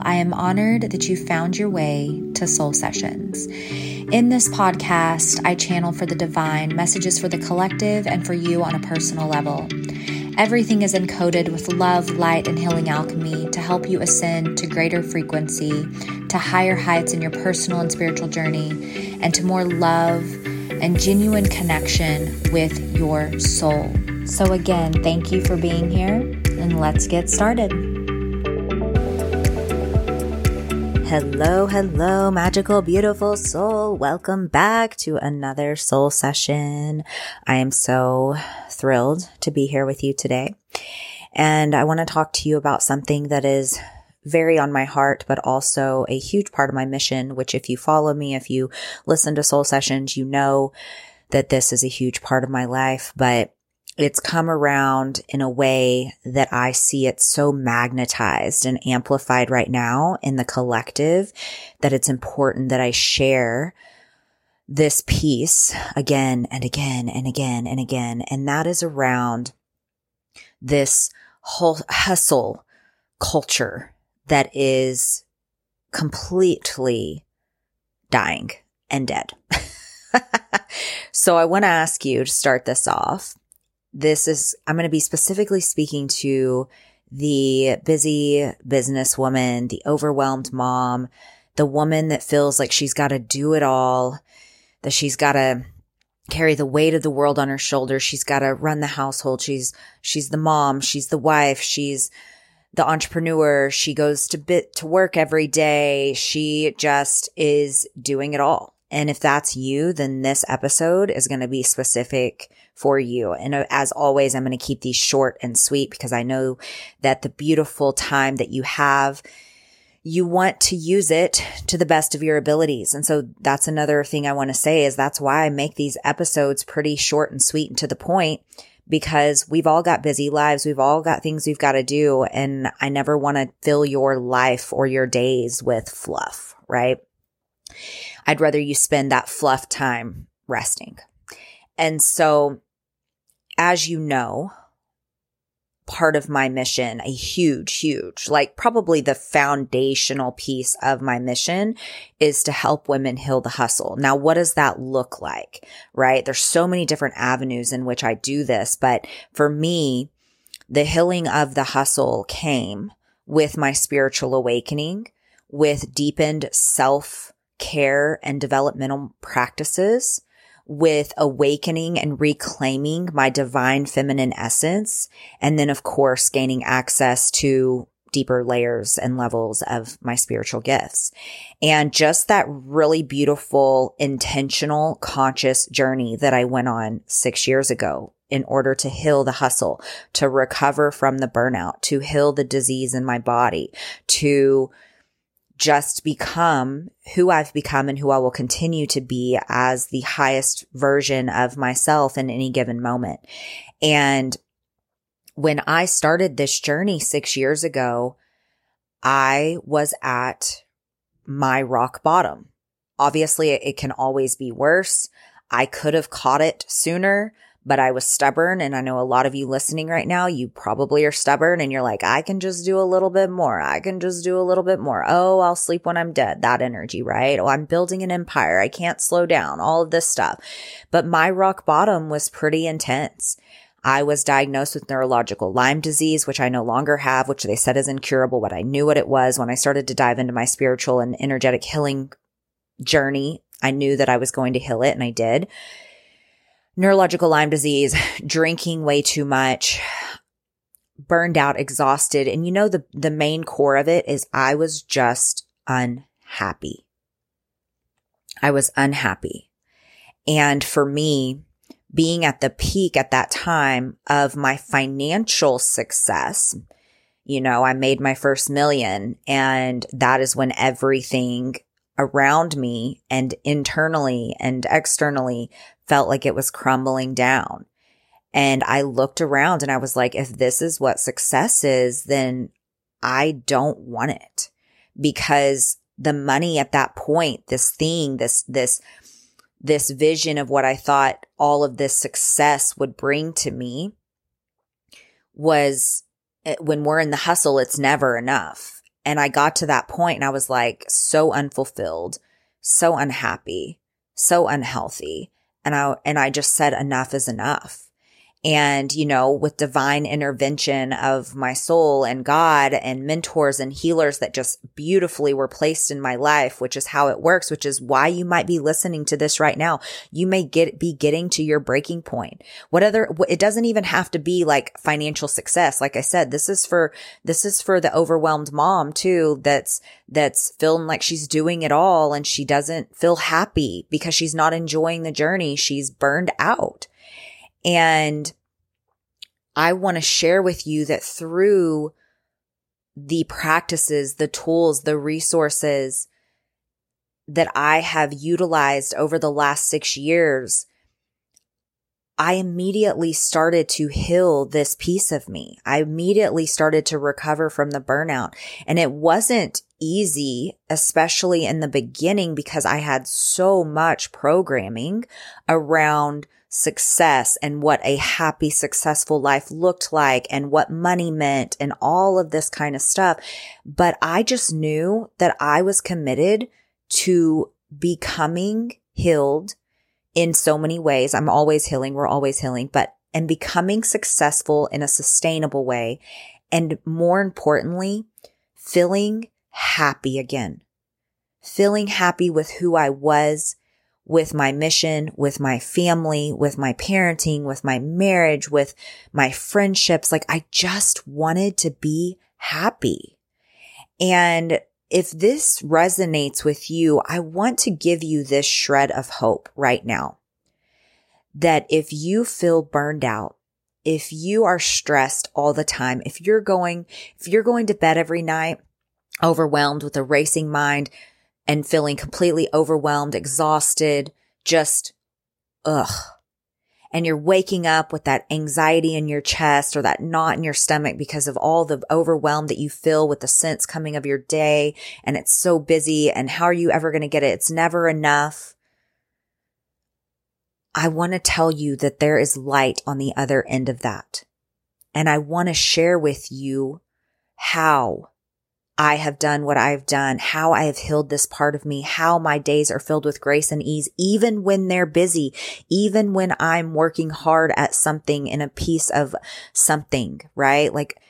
I am honored that you found your way to Soul Sessions. In this podcast, I channel for the divine messages for the collective and for you on a personal level. Everything is encoded with love, light, and healing alchemy to help you ascend to greater frequency, to higher heights in your personal and spiritual journey, and to more love and genuine connection with your soul. So, again, thank you for being here, and let's get started. Hello, hello, magical, beautiful soul. Welcome back to another soul session. I am so thrilled to be here with you today. And I want to talk to you about something that is very on my heart, but also a huge part of my mission, which if you follow me, if you listen to soul sessions, you know that this is a huge part of my life, but it's come around in a way that I see it so magnetized and amplified right now in the collective that it's important that I share this piece again and again and again and again. And that is around this whole hustle culture that is completely dying and dead. so I want to ask you to start this off this is, I'm going to be specifically speaking to the busy businesswoman, the overwhelmed mom, the woman that feels like she's got to do it all, that she's got to carry the weight of the world on her shoulders. She's got to run the household. She's, she's the mom. She's the wife. She's the entrepreneur. She goes to bit to work every day. She just is doing it all. And if that's you, then this episode is going to be specific for you. And uh, as always, I'm going to keep these short and sweet because I know that the beautiful time that you have, you want to use it to the best of your abilities. And so that's another thing I want to say is that's why I make these episodes pretty short and sweet and to the point because we've all got busy lives. We've all got things we've got to do. And I never want to fill your life or your days with fluff, right? I'd rather you spend that fluff time resting. And so as you know, part of my mission, a huge, huge, like probably the foundational piece of my mission is to help women heal the hustle. Now, what does that look like? Right? There's so many different avenues in which I do this, but for me, the healing of the hustle came with my spiritual awakening, with deepened self care and developmental practices with awakening and reclaiming my divine feminine essence. And then, of course, gaining access to deeper layers and levels of my spiritual gifts. And just that really beautiful, intentional, conscious journey that I went on six years ago in order to heal the hustle, to recover from the burnout, to heal the disease in my body, to just become who I've become and who I will continue to be as the highest version of myself in any given moment. And when I started this journey six years ago, I was at my rock bottom. Obviously, it can always be worse. I could have caught it sooner but I was stubborn. And I know a lot of you listening right now, you probably are stubborn and you're like, I can just do a little bit more. I can just do a little bit more. Oh, I'll sleep when I'm dead. That energy, right? Oh, I'm building an empire. I can't slow down. All of this stuff. But my rock bottom was pretty intense. I was diagnosed with neurological Lyme disease, which I no longer have, which they said is incurable, but I knew what it was when I started to dive into my spiritual and energetic healing journey. I knew that I was going to heal it and I did neurological Lyme disease, drinking way too much, burned out, exhausted. And you know, the, the main core of it is I was just unhappy. I was unhappy. And for me, being at the peak at that time of my financial success, you know, I made my first million and that is when everything around me and internally and externally felt like it was crumbling down. And I looked around and I was like, if this is what success is, then I don't want it because the money at that point, this thing, this, this, this vision of what I thought all of this success would bring to me was eh, when we're in the hustle, it's never enough. And I got to that point and I was like so unfulfilled, so unhappy, so unhealthy. And I, and I just said enough is enough. And, you know, with divine intervention of my soul and God and mentors and healers that just beautifully were placed in my life, which is how it works, which is why you might be listening to this right now. You may get, be getting to your breaking point. What other, it doesn't even have to be like financial success. Like I said, this is for, this is for the overwhelmed mom too. That's, that's feeling like she's doing it all and she doesn't feel happy because she's not enjoying the journey. She's burned out. And I want to share with you that through the practices, the tools, the resources that I have utilized over the last six years, I immediately started to heal this piece of me. I immediately started to recover from the burnout and it wasn't easy, especially in the beginning because I had so much programming around success and what a happy, successful life looked like and what money meant and all of this kind of stuff. But I just knew that I was committed to becoming healed in so many ways. I'm always healing. We're always healing, but and becoming successful in a sustainable way. And more importantly, feeling happy again, feeling happy with who I was with my mission, with my family, with my parenting, with my marriage, with my friendships. Like I just wanted to be happy. And if this resonates with you, I want to give you this shred of hope right now that if you feel burned out, if you are stressed all the time, if you're going, if you're going to bed every night overwhelmed with a racing mind, and feeling completely overwhelmed, exhausted, just ugh. And you're waking up with that anxiety in your chest or that knot in your stomach because of all the overwhelm that you feel with the sense coming of your day. And it's so busy. And how are you ever going to get it? It's never enough. I want to tell you that there is light on the other end of that. And I want to share with you how I have done what I've done, how I have healed this part of me, how my days are filled with grace and ease, even when they're busy, even when I'm working hard at something in a piece of something, right? Like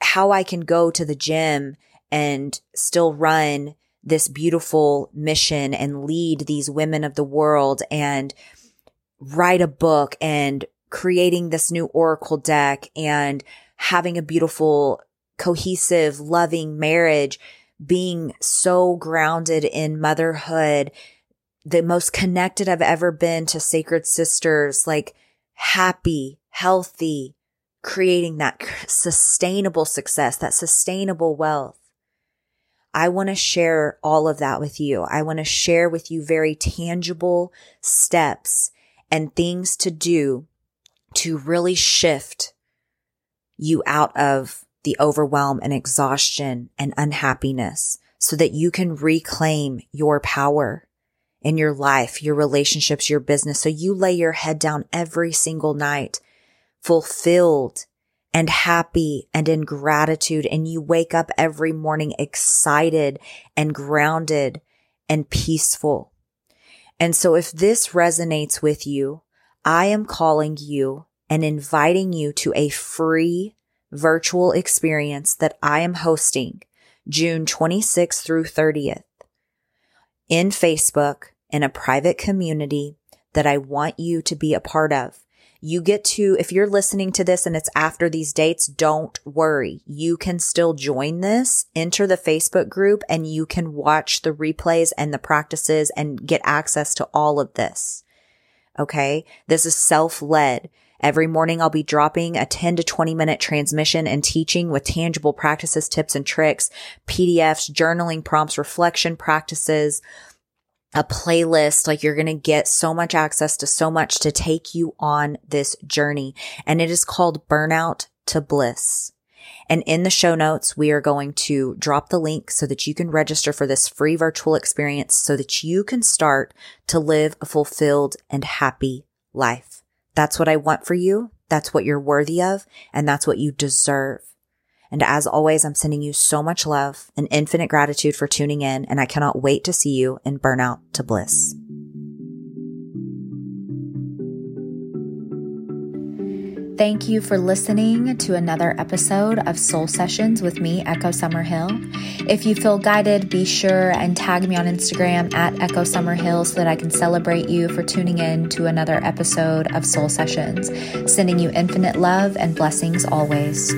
how I can go to the gym and still run this beautiful mission and lead these women of the world and write a book and creating this new Oracle deck and having a beautiful cohesive, loving marriage, being so grounded in motherhood, the most connected I've ever been to sacred sisters, like happy, healthy, creating that sustainable success, that sustainable wealth. I want to share all of that with you. I want to share with you very tangible steps and things to do to really shift you out of the overwhelm and exhaustion and unhappiness so that you can reclaim your power in your life, your relationships, your business. So you lay your head down every single night fulfilled and happy and in gratitude. And you wake up every morning excited and grounded and peaceful. And so if this resonates with you, I am calling you and inviting you to a free virtual experience that I am hosting June 26th through 30th in Facebook in a private community that I want you to be a part of. You get to, if you're listening to this and it's after these dates, don't worry. You can still join this, enter the Facebook group and you can watch the replays and the practices and get access to all of this. Okay. This is self led. Every morning I'll be dropping a 10 to 20 minute transmission and teaching with tangible practices, tips and tricks, PDFs, journaling prompts, reflection practices, a playlist. Like you're going to get so much access to so much to take you on this journey. And it is called burnout to bliss. And in the show notes, we are going to drop the link so that you can register for this free virtual experience so that you can start to live a fulfilled and happy life. That's what I want for you. That's what you're worthy of. And that's what you deserve. And as always, I'm sending you so much love and infinite gratitude for tuning in, and I cannot wait to see you in Burnout to Bliss. Thank you for listening to another episode of Soul Sessions with me, Echo Summerhill. If you feel guided, be sure and tag me on Instagram at Echo Summerhill so that I can celebrate you for tuning in to another episode of Soul Sessions. Sending you infinite love and blessings always.